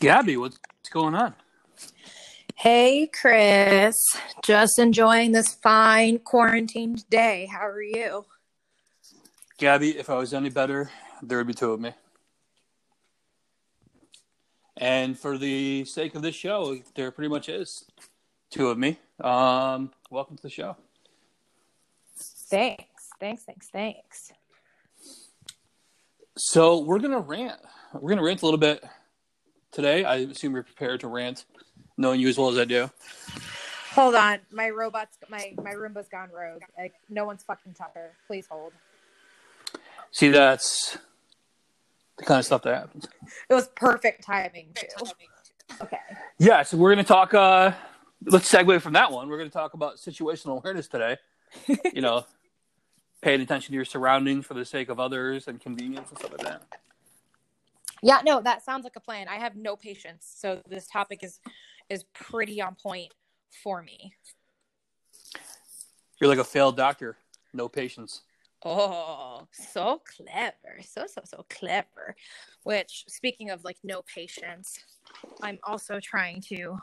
Gaby, what's going on? Hey, Chris. Just enjoying this fine quarantined day. How are you? Gaby, if I was any better, there would be two of me. And for the sake of this show, there pretty much is two of me. Um, welcome to the show. Thanks. Thanks, thanks, thanks. So we're gonna rant. We're gonna rant a little bit today. I assume you're prepared to rant, knowing you as well as I do. Hold on. My robot's my my Roomba's gone rogue. Like no one's fucking touched her. Please hold. See, that's the kind of stuff that happens. It was perfect timing too. Okay. Yeah, so we're gonna talk. Uh, let's segue from that one. We're gonna talk about situational awareness today. you know, paying attention to your surroundings for the sake of others and convenience and stuff like that. Yeah, no, that sounds like a plan. I have no patience, so this topic is is pretty on point for me. You're like a failed doctor, no patience. Oh, so clever. So, so, so clever. Which, speaking of like no patience, I'm also trying to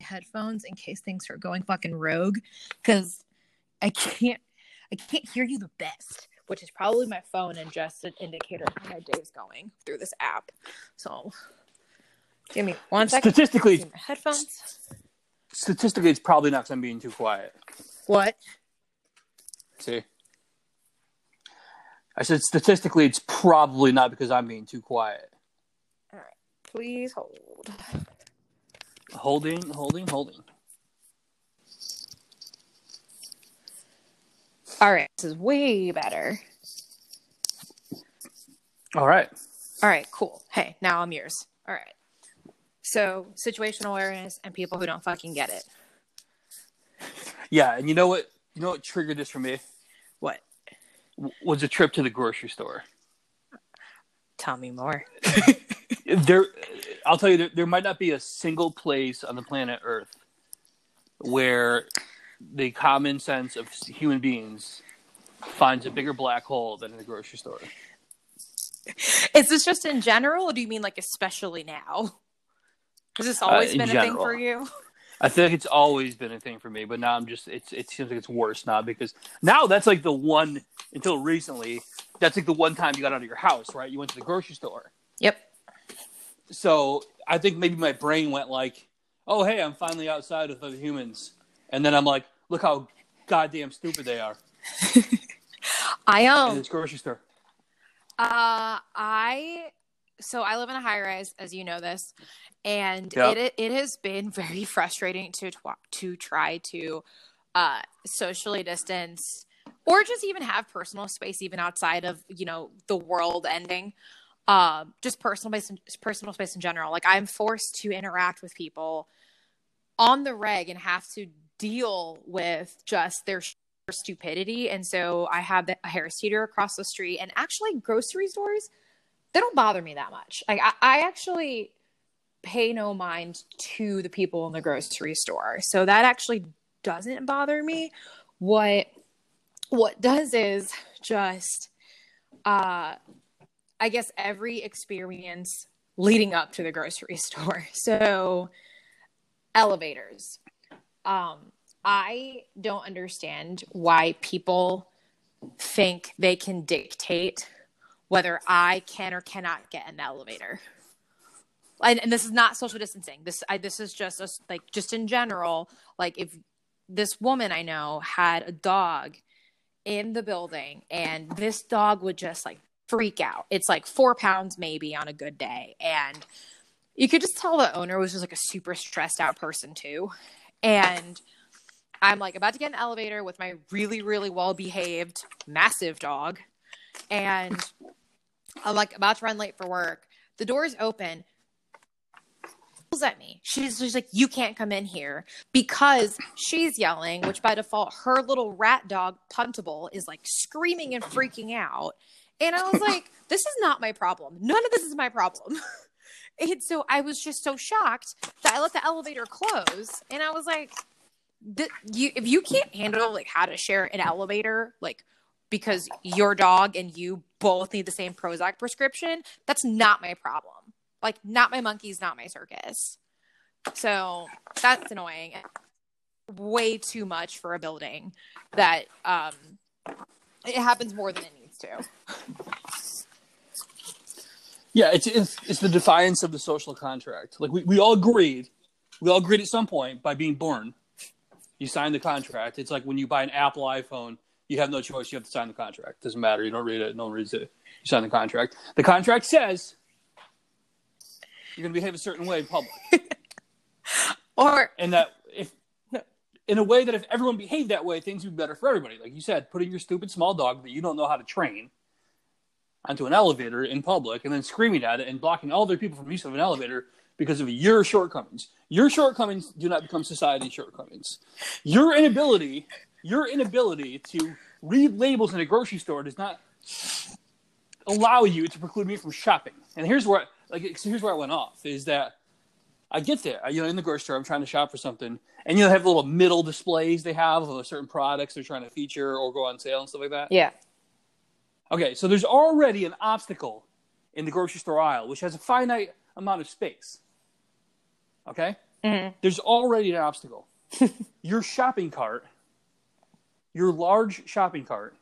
headphones in case things are going fucking rogue because I can't I can't hear you the best, which is probably my phone and just an indicator of how my day's going through this app. So give me one second. Statistically, headphones. statistically, it's probably not because I'm being too quiet. What? See, I said statistically, it's probably not because I'm being too quiet. All right. Please hold. Holding, holding, holding. All right. This is way better. All right. All right, cool. Hey, now I'm yours. All right. So, situational awareness and people who don't fucking get it. Yeah, and you know what? You know what triggered this for me What? W- was a trip to the grocery store. Tell me more. There, I'll tell you, there, there might not be a single place on the planet Earth where the common sense of human beings finds a bigger black hole than in the grocery store. Is this just in general, or do you mean like especially now? Has this always Uh, been a thing for you? I feel like it's always been a thing for me, but now I'm just it's it seems like it's worse now because now that's like the one until recently that's like the one time you got out of your house, right? You went to the grocery store. Yep. So I think maybe my brain went like, "Oh, hey, I'm finally outside with other humans," and then I'm like, "Look how goddamn stupid they are I in um this grocery store." uh I so I live in a high rise, as you know this, and Yep. it it has been very frustrating to to try to uh socially distance or just even have personal space even outside of you know the world ending um just personal space personal space in general like i'm forced to interact with people on the reg and have to deal with just their stupidity. And so i have a harris teeter across the street and actually grocery stores they don't bother me that much. Like I, I actually pay no mind to the people in the grocery store. So that actually doesn't bother me. What what does is just uh i guess every experience leading up to the grocery store. So elevators um i don't understand why people think they can dictate whether i can or cannot get an elevator. And, and this is not social distancing. This I, this is just a, like just in general like if this woman i know had a dog in the building and this dog would just like freak out. It's like four pounds maybe on a good day. And you could just tell the owner was just like a super stressed out person too and i'm like about to get an elevator with my really really well behaved massive dog and i'm like about to run late for work the door's open yells at me. She's just like, you can't come in here because she's yelling, which by default, her little rat dog, Puntable, is like screaming and freaking out. And I was like, this is not my problem. None of this is my problem. And so I was just so shocked that I let the elevator close. And I was like, you, if you can't handle like how to share an elevator, like because your dog and you both need the same Prozac prescription, that's not my problem. Like, not my monkeys, not my circus. So that's annoying. Way too much for a building that um, it happens more than it needs to. Yeah, it's, it's it's the defiance of the social contract. Like we, we all agreed, we all agreed at some point by being born. You sign the contract. It's like when you buy an Apple iPhone, you have no choice. You have to sign the contract. Doesn't matter. You don't read it. No one reads it. You sign the contract. The contract says you're going to behave a certain way in public, Or and that if in a way that if everyone behaved that way, things would be better for everybody. Like you said, putting your stupid small dog that you don't know how to train onto an elevator in public and then screaming at it and blocking all other people from use of an elevator because of your shortcomings. Your shortcomings do not become society's shortcomings. Your inability, your inability to read labels in a grocery store does not allow you to preclude me from shopping. And here's where, like, so here's where I went off is that I get there, you know, in the grocery store, I'm trying to shop for something, and you know, have little middle displays they have of certain products they're trying to feature or go on sale and stuff like that. yeah, Okay, so there's already an obstacle in the grocery store aisle, which has a finite amount of space. Okay? Mhm. There's already an obstacle. your shopping cart, your large shopping cart,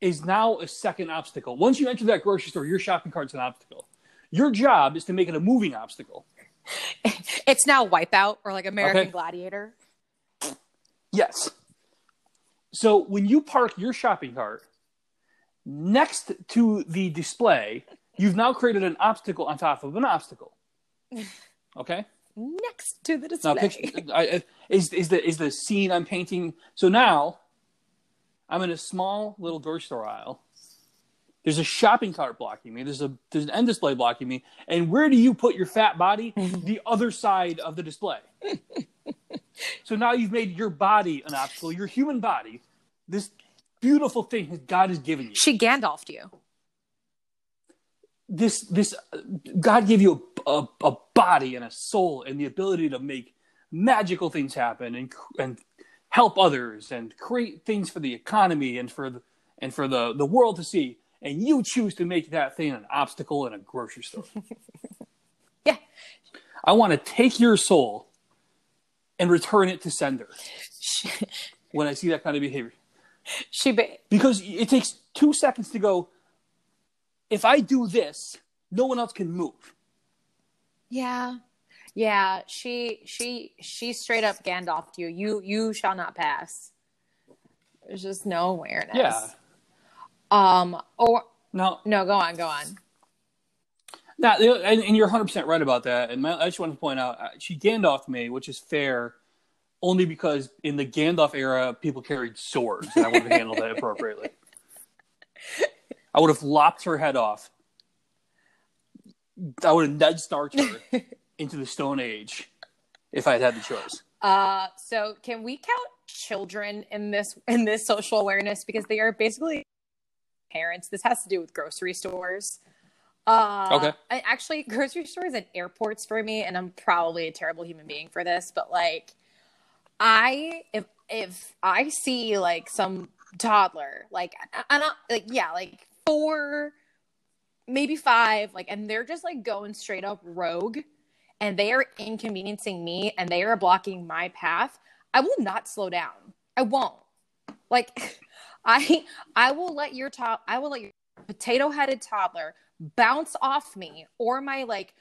is now a second obstacle. Once you enter that grocery store, your shopping cart's an obstacle. Your job is to make it a moving obstacle. it's now Wipeout or like American Okay. Gladiator. Yes. So when you park your shopping cart next to the display, you've now created an obstacle on top of an obstacle. Okay. Next to the Now, display. picture, I, I- is is the is the scene I'm painting? So now, I'm in a small little grocery store aisle. There's a shopping cart blocking me. There's a there's an end display blocking me. And where do you put your fat body? the other side of the display. so now you've made your body an obstacle. Your human body, this beautiful thing that God has given you. she Gandalfed you. this this God gave you a, a, a body and a soul and the ability to make magical things happen and and help others and create things for the economy and for the and for the the world to see and you choose to make that thing an obstacle in a grocery store. Yeah. I want to take your soul and return it to sender when I see that kind of behavior. She ba- Because it takes 2 seconds to go if I do this, no one else can move. yeah. Yeah, she she she straight up Gandalfed you. You you shall not pass. There's just no awareness. Yeah. Um or no. no, go on, go on. Now, and, and you're 100 percent right about that. And my, I just want to point out, uh, she Gandalfed me, which is fair, only because in the Gandalf era, people carried swords, and I would have handled that appropriately. I would have lopped her head off. I would have Ned Starked her into the Stone Age if I had had the choice. Uh so can we count children in this in this social awareness because they are basically parents. This has to do with grocery stores. Uh, Okay. I, actually, grocery stores and airports for me, and I'm probably a terrible human being for this, but like, I if if I see like some toddler, like I, I'm not like yeah, like four, maybe five, like, and they're just like going straight up rogue, and they are inconveniencing me, and they are blocking my path. I will not slow down. I won't. Like, I I will let your top. I will let your potato headed toddler bounce off me or my like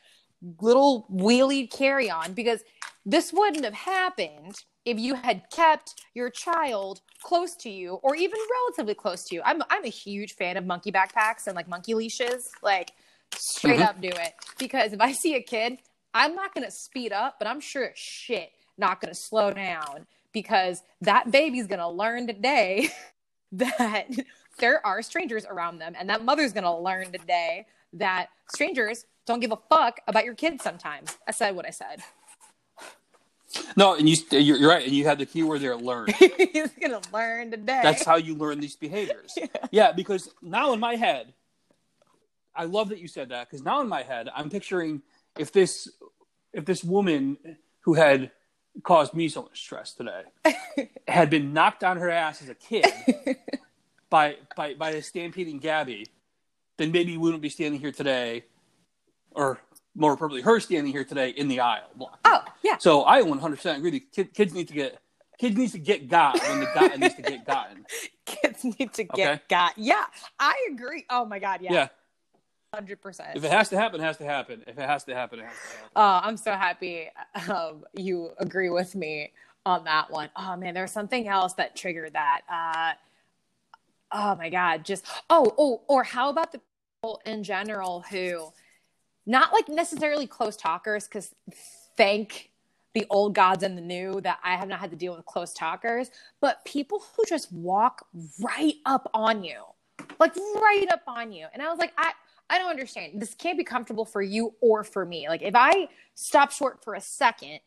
little wheelie carry on because this wouldn't have happened if you had kept your child close to you or even relatively close to you. I'm I'm a huge fan of monkey backpacks and like monkey leashes. Like straight Mhm. up do it. Because if I see a kid, I'm not gonna speed up, but I'm sure shit not gonna slow down because that baby's gonna learn today that there are strangers around them and that mother's gonna learn today that strangers don't give a fuck about your kids sometimes i said what i said No, and you uh, you're, you're right, and you had the key word there, learn. he's gonna learn today That's how you learn these behaviors. yeah. because now in my head, I love that you said that because now in my head, I'm picturing if this if this woman who had caused me so much stress today had been knocked on her ass as a kid by by by a stampeding Gaby, then maybe we wouldn't be standing here today or more appropriately, her standing here today in the aisle. blocking. Oh, yeah. So I 100% agree. that Kid, kids need to get kids needs to get got when the gotten needs to get gotten. Kids need to get Okay. got. Yeah, I agree. Oh my god, Yeah. yeah, hundred percent. If it has to happen, it has to happen. If it has to happen, it has to happen. Oh, I'm so happy um, you agree with me on that one. Oh man, there's something else that triggered that. Uh, oh my god, just oh oh, or how about the people in general who, not like necessarily close talkers, because thank the old gods and the new that I have not had to deal with close talkers, but people who just walk right up on you, like right up on you, and I was like, I. I don't understand. This can't be comfortable for you or for me. Like if I stop short for a second,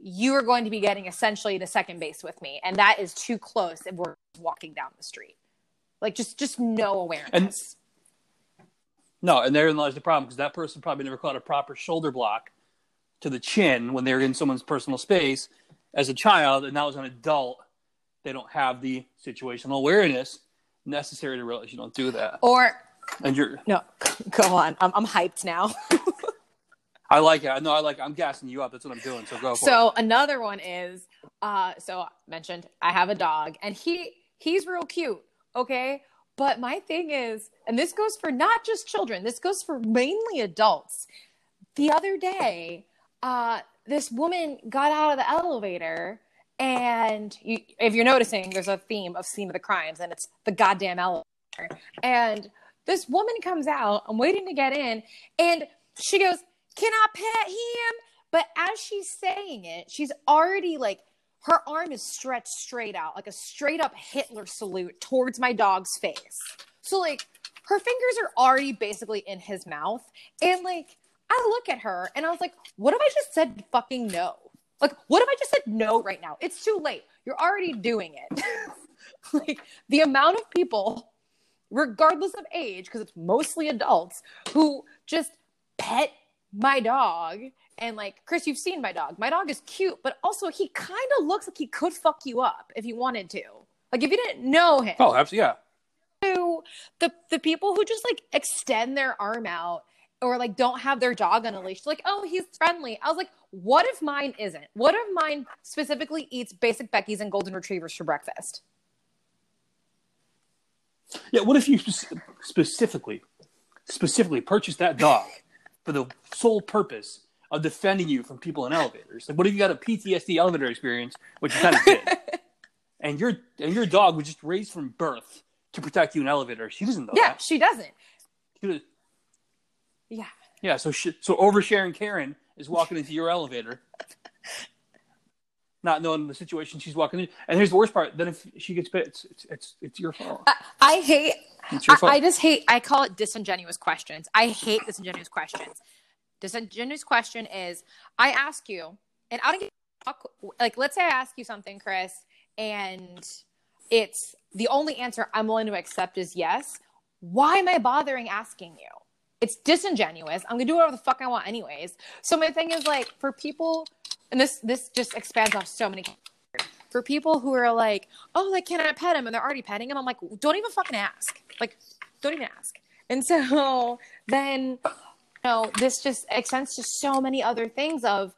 you are going to be getting essentially to second base with me, and that is too close if we're walking down the street. Like just just no awareness. No, and therein lies the problem because that person probably never caught a proper shoulder block to the chin when they're in someone's personal space as a child, and now as an adult, they don't have the situational awareness necessary to realize you don't do that. or And you're, no, go on. I'm, I'm hyped now. I like it. I know. I like. It. I'm gassing you up. That's what I'm doing. So go for so it. another one is uh so I mentioned I have a dog and he he's real cute, okay? But my thing is, and this goes for not just children, this goes for mainly adults. The other day, uh this woman got out of the elevator and you, if you're noticing there's a theme of scene of the crimes and it's the goddamn elevator. And this woman comes out, I'm waiting to get in, and she goes, Can I pet him? But as she's saying it, she's already like, her arm is stretched straight out, like a straight up Hitler salute towards my dog's face. So, like, her fingers are already basically in his mouth. And, like, I look at her and I was like, What if I just said fucking no? Like, what if I just said no right now? It's too late. You're already doing it. like, the amount of people regardless of age, because it's mostly adults who just pet my dog. And like, Chris, you've seen my dog. My dog is cute, but also he kind of looks like he could fuck you up if he wanted to. Like, if you didn't know him, Oh, absolutely. Yeah. to the the people who just like extend their arm out or like don't have their dog on a leash like oh he's friendly i was like what if mine isn't what if mine specifically eats basic beckies and golden retrievers for breakfast Yeah. What if you specifically, specifically purchased that dog for the sole purpose of defending you from people in elevators? Like, what if you got a PTSD elevator experience, which you kind of did, and your and your dog was just raised from birth to protect you in elevators? She doesn't know yeah that. she doesn't She was- yeah yeah. So she, so oversharing Karen is walking into your elevator. Not knowing the situation she's walking in, and here's the worst part: then if she gets bit, it's it's it's, it's your fault. I, I hate It's your I, fault. I just hate i call it disingenuous questions i hate disingenuous questions disingenuous question is i ask you and i don't get like let's say i ask you something chris and it's the only answer i'm willing to accept is yes why am i bothering asking you it's disingenuous i'm gonna do whatever the fuck i want anyways so my thing is like for people and this this just expands off so many for people who are like, oh, like, can I pet him? And they're already petting him. I'm like, don't even fucking ask. Like, don't even ask. And so then, know, this just extends to so many other things of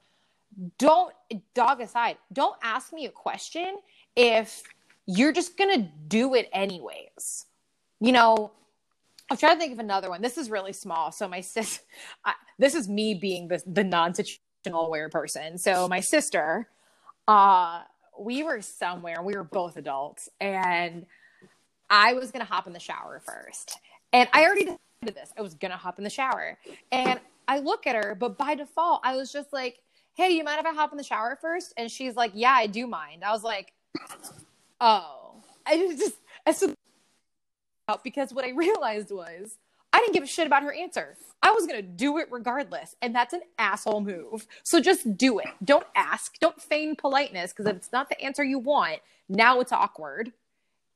don't, dog aside, don't ask me a question if you're just going to do it anyways. You know, I'm trying to think of another one. This is really small. So my sis, I, this is me being the, the non-situational aware person. So my sister, uh, we were somewhere we were both adults and i was gonna hop in the shower first and i already this i was gonna hop in the shower and i look at her but by default i was just like hey you mind if i hop in the shower first and she's like yeah i do mind i was like oh i just I said because what i realized was i didn't give a shit about her answer I was going to do it regardless. And that's an asshole move. So just do it. Don't ask. Don't feign politeness because if it's not the answer you want, now it's awkward.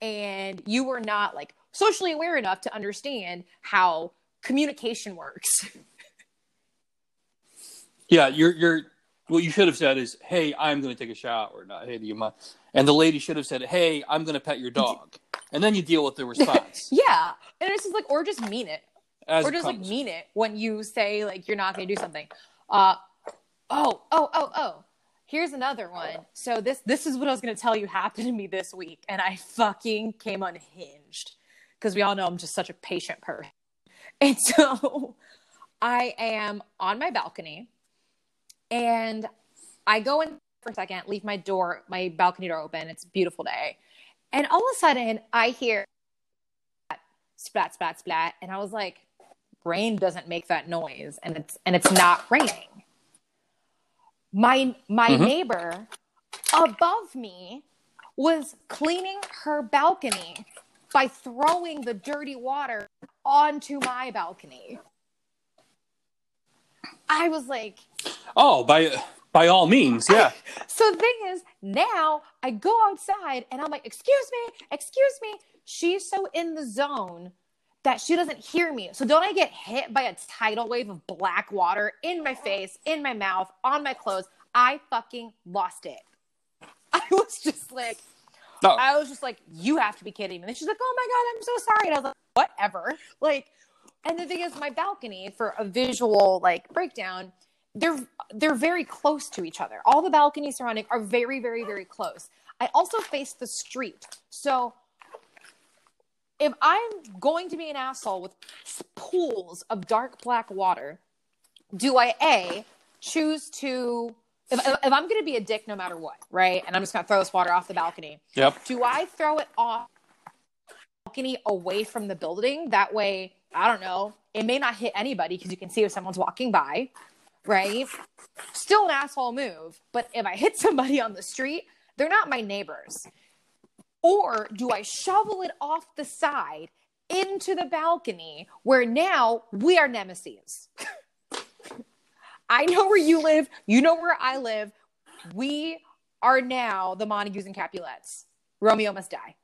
And you were not like socially aware enough to understand how communication works. Yeah, you're you're what you should have said is, "Hey, I'm going to take a shower." Not, "Hey, do you mind?" And the lady should have said, "Hey, I'm going to pet your dog," and then you deal with the response. yeah. And it's just like, or just mean it. as or just like mean it when you say like you're not going to do something. Uh, oh, oh, oh, oh. Here's another one. So this this is what I was going to tell you happened to me this week, and I fucking came unhinged because we all know I'm just such a patient person. And so I am on my balcony, and I go in for a second, leave my door, my balcony door open. It's a beautiful day, and all of a sudden I hear splat splat splat and i was like rain doesn't make that noise and it's and it's not raining my my Mhm. neighbor above me was cleaning her balcony by throwing the dirty water onto my balcony i was like Oh, by by all means, yeah. so the thing is, now I go outside and I'm like, excuse me, excuse me. She's so in the zone that she doesn't hear me. So don't I get hit by a tidal wave of black water in my face, in my mouth, on my clothes? I fucking lost it. I was just like, No, I was just like, you have to be kidding me. And she's like, oh my God, I'm so sorry. And I was like, whatever. Like, and the thing is, my balcony for a visual like breakdown, they're they're very close to each other. All the balconies surrounding are very, very, very close. I also face the street. So if I'm going to be an asshole with pools of dark black water, do I A choose to if, if I'm going to be a dick no matter what, right? And I'm just going to throw this water off the balcony. yep. Do I throw it off balcony away from the building? That way, I don't know, it may not hit anybody because you can see if someone's walking by, right? Still an asshole move. But if I hit somebody on the street, they're not my neighbors. Or do I shovel it off the side into the balcony where now we are nemesis? I know where you live. You know where I live. We are now the Montagues and Capulets. Romeo must die.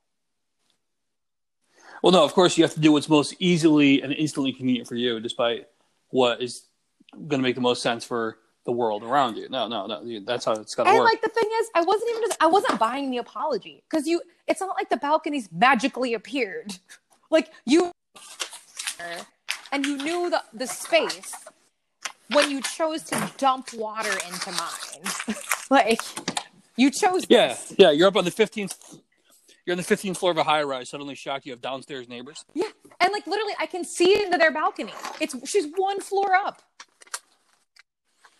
Well, no, of course you have to do what's most easily and instantly convenient for you, despite what is going to make the most sense for the world around you. No, no, no. That's how it's got to work. And like the thing is, I wasn't even just I wasn't buying the apology because you. It's not like the balconies magically appeared. Like you, and you knew the the space when you chose to dump water into mine. like you chose. yeah, this. yeah. You're up on the fifteenth. You're on the fifteenth floor of a high rise. Suddenly shocked you have downstairs neighbors. Yeah, and like literally, I can see into their balcony. It's she's one floor up.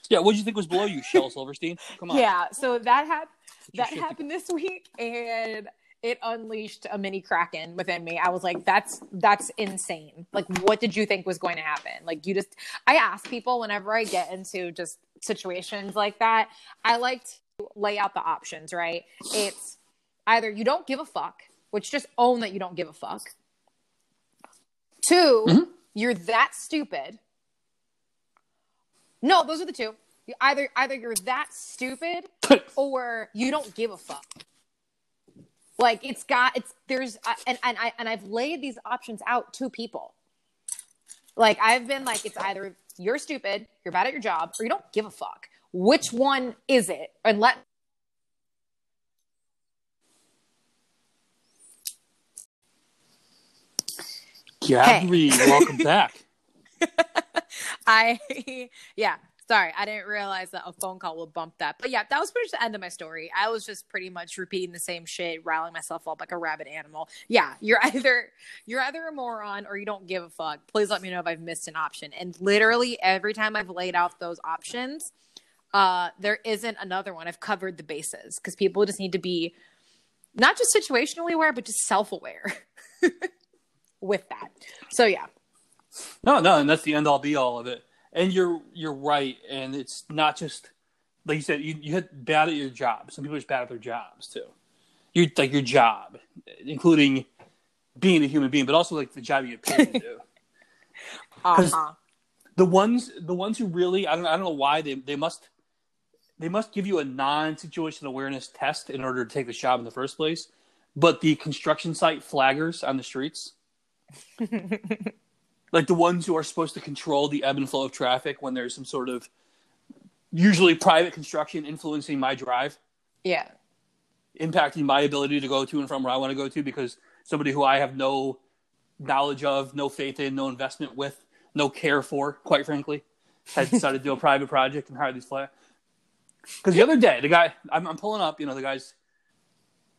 Yeah, what did you think was below you, Shel Silverstein? Come on. Yeah, so that happened. That happened this week, and it unleashed a mini kraken within me. I was like, "That's that's insane! Like, what did you think was going to happen? Like, you just." I ask people whenever I get into just situations like that. I like to lay out the options. Right? It's either you don't give a fuck, which just own that you don't give a fuck. 2 Mhm. you're that stupid. No, those are the two. Either either you're that stupid or you don't give a fuck. Like it's got it's there's I- and and I and I've laid these options out to people. Like I've been like it's either you're stupid, you're bad at your job, or you don't give a fuck. Which one is it? And let Gaby, welcome back. I yeah, sorry, I didn't realize that a phone call would bump that. But yeah, that was pretty much the end of my story. I was just pretty much repeating the same shit, riling myself up like a rabid animal. Yeah, you're either you're either a moron or you don't give a fuck. Please let me know if I've missed an option. And literally every time I've laid out those options, uh, there isn't another one. I've covered the bases because people just need to be not just situationally aware, but just self aware with that. So yeah. No, no, and that's the end all be all of it. And you're you're right, and it's not just like you said. You you hit bad at your job. Some people are just bad at their jobs too. You like your job, including being a human being, but also like the job you get paid to do. Uh-huh. the ones the ones who really I don't I don't know why they they must they must give you a non-situational awareness test in order to take the job in the first place. But the construction site flaggers on the streets, like the ones who are supposed to control the ebb and flow of traffic when there's some sort of usually private construction influencing my drive, Yeah. impacting my ability to go to and from where I want to go to because somebody who I have no knowledge of, no faith in, no investment with no care for, quite frankly. Had decided to do a private project and hire these fly. Because the other day, the guy, I'm, I'm pulling up, you know, the guys,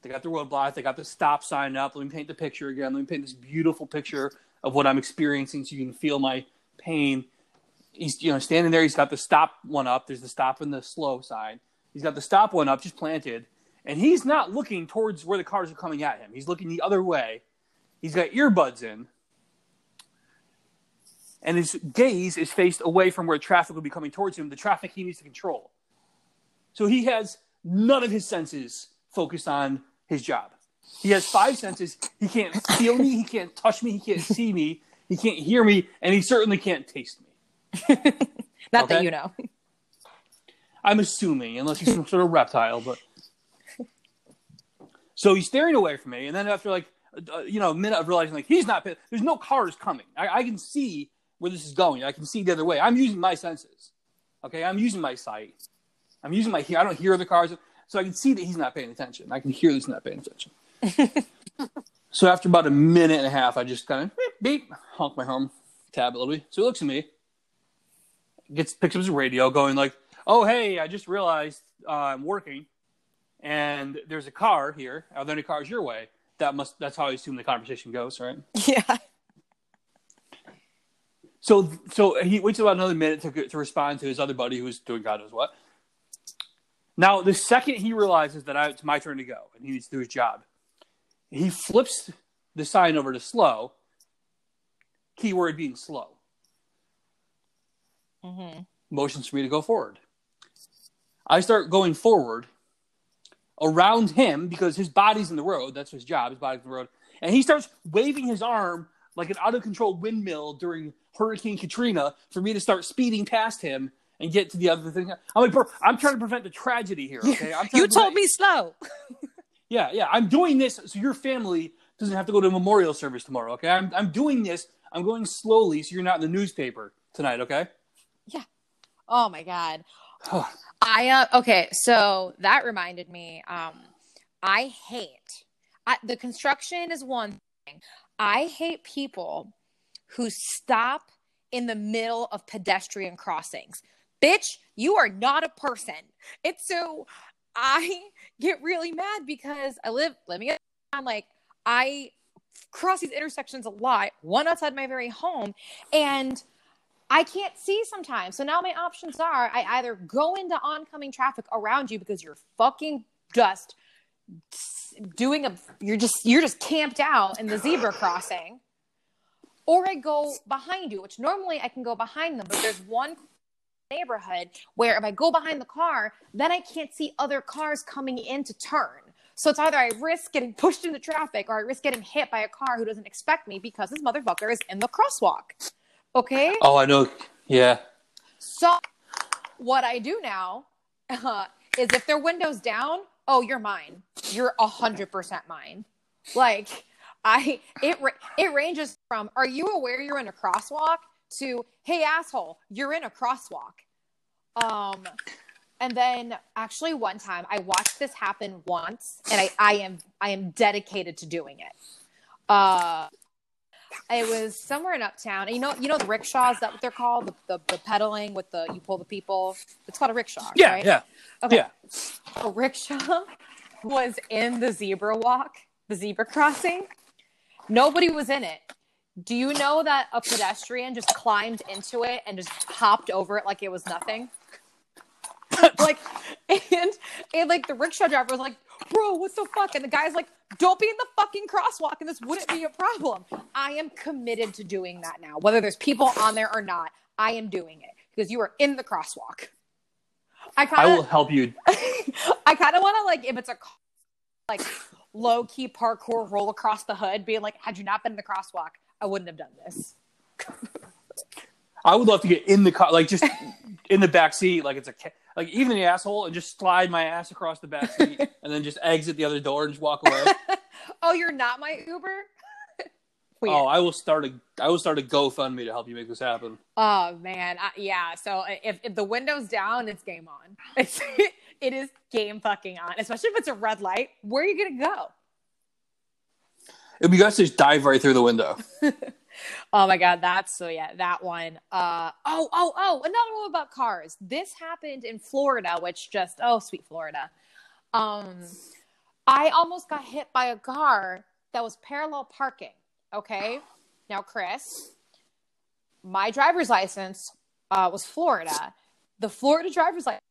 they got the roadblock, they got the stop sign up. Let me paint the picture again. Let me paint this beautiful picture of what I'm experiencing so you can feel my pain. He's, you know, standing there. He's got the stop one up. There's the stop and the slow side. He's got the stop one up, just planted, and he's not looking towards where the cars are coming at him. He's looking the other way. He's got earbuds in, and his gaze is faced away from where traffic will be coming towards him, the traffic he needs to control. So he has none of his senses focused on his job. He has five senses. He can't feel me, he can't touch me, he can't see me, he can't hear me, and he certainly can't taste me. Not Okay. that you know. I'm assuming, unless he's some sort of reptile, but so he's staring away from me, and then after like uh, you know a minute of realizing like he's not, there's no cars coming. I, I can see where this is going. I can see the other way. I'm using my senses. Okay, I'm using my sight. I'm using my hear. I don't hear the cars, so I can see that he's not paying attention. I can hear that he's not paying attention. so after about a minute and a half, I just kind of beep, beep, honk my horn, tab a little bit. So he looks at me, gets picks up his radio, going like, "Oh hey, I just realized uh, I'm working, and there's a car here. Are there any cars your way?" That must. That's how I assume the conversation goes, right? Yeah. So, so he waits about another minute to, to respond to his other buddy who's doing God knows what. Now, the second he realizes that I, it's my turn to go and he needs to do his job, he flips the sign over to slow. Keyword being slow. hmm Motions for me to go forward. I start going forward around him because his body's in the road. That's his job. His body's in the road. And he starts waving his arm like an out of control windmill during Hurricane Katrina for me to start speeding past him and get to the other thing. I'm like, bro, I'm trying to prevent the tragedy here. Okay, I'm You to told prevent- me slow. Yeah, yeah. I'm doing this so your family doesn't have to go to a memorial service tomorrow. Okay, I'm I'm doing this. I'm going slowly so you're not in the newspaper tonight. Okay. Yeah. Oh my god. I uh, okay, so that reminded me. Um, I hate I, the construction is one thing. I hate people who stop in the middle of pedestrian crossings. Bitch, you are not a person. It's so I get really mad because I live living in I'm like I cross these intersections a lot, one outside my very home, and I can't see sometimes. So now my options are I either go into oncoming traffic around you because you're fucking just doing a you're just you're just camped out in the zebra crossing or I go behind you, which normally I can go behind them, but there's one neighborhood where if I go behind the car, then I can't see other cars coming in to turn. So it's either I risk getting pushed into traffic or I risk getting hit by a car who doesn't expect me because this motherfucker is in the crosswalk. Okay? Oh, I know. Yeah. So what I do now uh, is if their window's down, oh, you're mine. You're a hundred percent mine. Like I, it it ranges from Are you aware you're in a crosswalk to Hey asshole, you're in a crosswalk. Um, and then actually one time I watched this happen once, and I I am I am dedicated to doing it. Uh, it was somewhere in Uptown. And you know, you know the rickshaws. Is that what they're called? The, the the pedaling with the you pull the people. It's called a rickshaw. Yeah. right? Yeah. Okay. Yeah. A rickshaw was in the zebra walk, the zebra crossing. Nobody was in it. Do you know that a pedestrian just climbed into it and just hopped over it like it was nothing? like, and and like the rickshaw driver was like, "Bro, what the fuck?" And the guy's like, "Don't be in the fucking crosswalk, and this wouldn't be a problem." I am committed to doing that now, whether there's people on there or not. I am doing it because you are in the crosswalk. I kind I will help you. I kind of want to like if it's a like low key parkour roll across the hood, being like, "Had you not been in the crosswalk, I wouldn't have done this." I would love to get in the car, like just in the back seat, like it's a like even the asshole, and just slide my ass across the back seat, and then just exit the other door and just walk away. oh, you're not my Uber. Weird. oh, I will start a I will start a GoFundMe to help you make this happen. Oh man, I, yeah. So uh, if, if the window's down, it's game on. It's it is game fucking on. Especially if it's a red light. Where are you gonna go? It'd just dive right through the window. oh my god, that's so yeah, that one. Uh oh, oh, oh, another one about cars. This happened in Florida, which just oh sweet Florida. Um I almost got hit by a car that was parallel parking. Okay. Now, Chris, my driver's license uh, was Florida. The Florida driver's license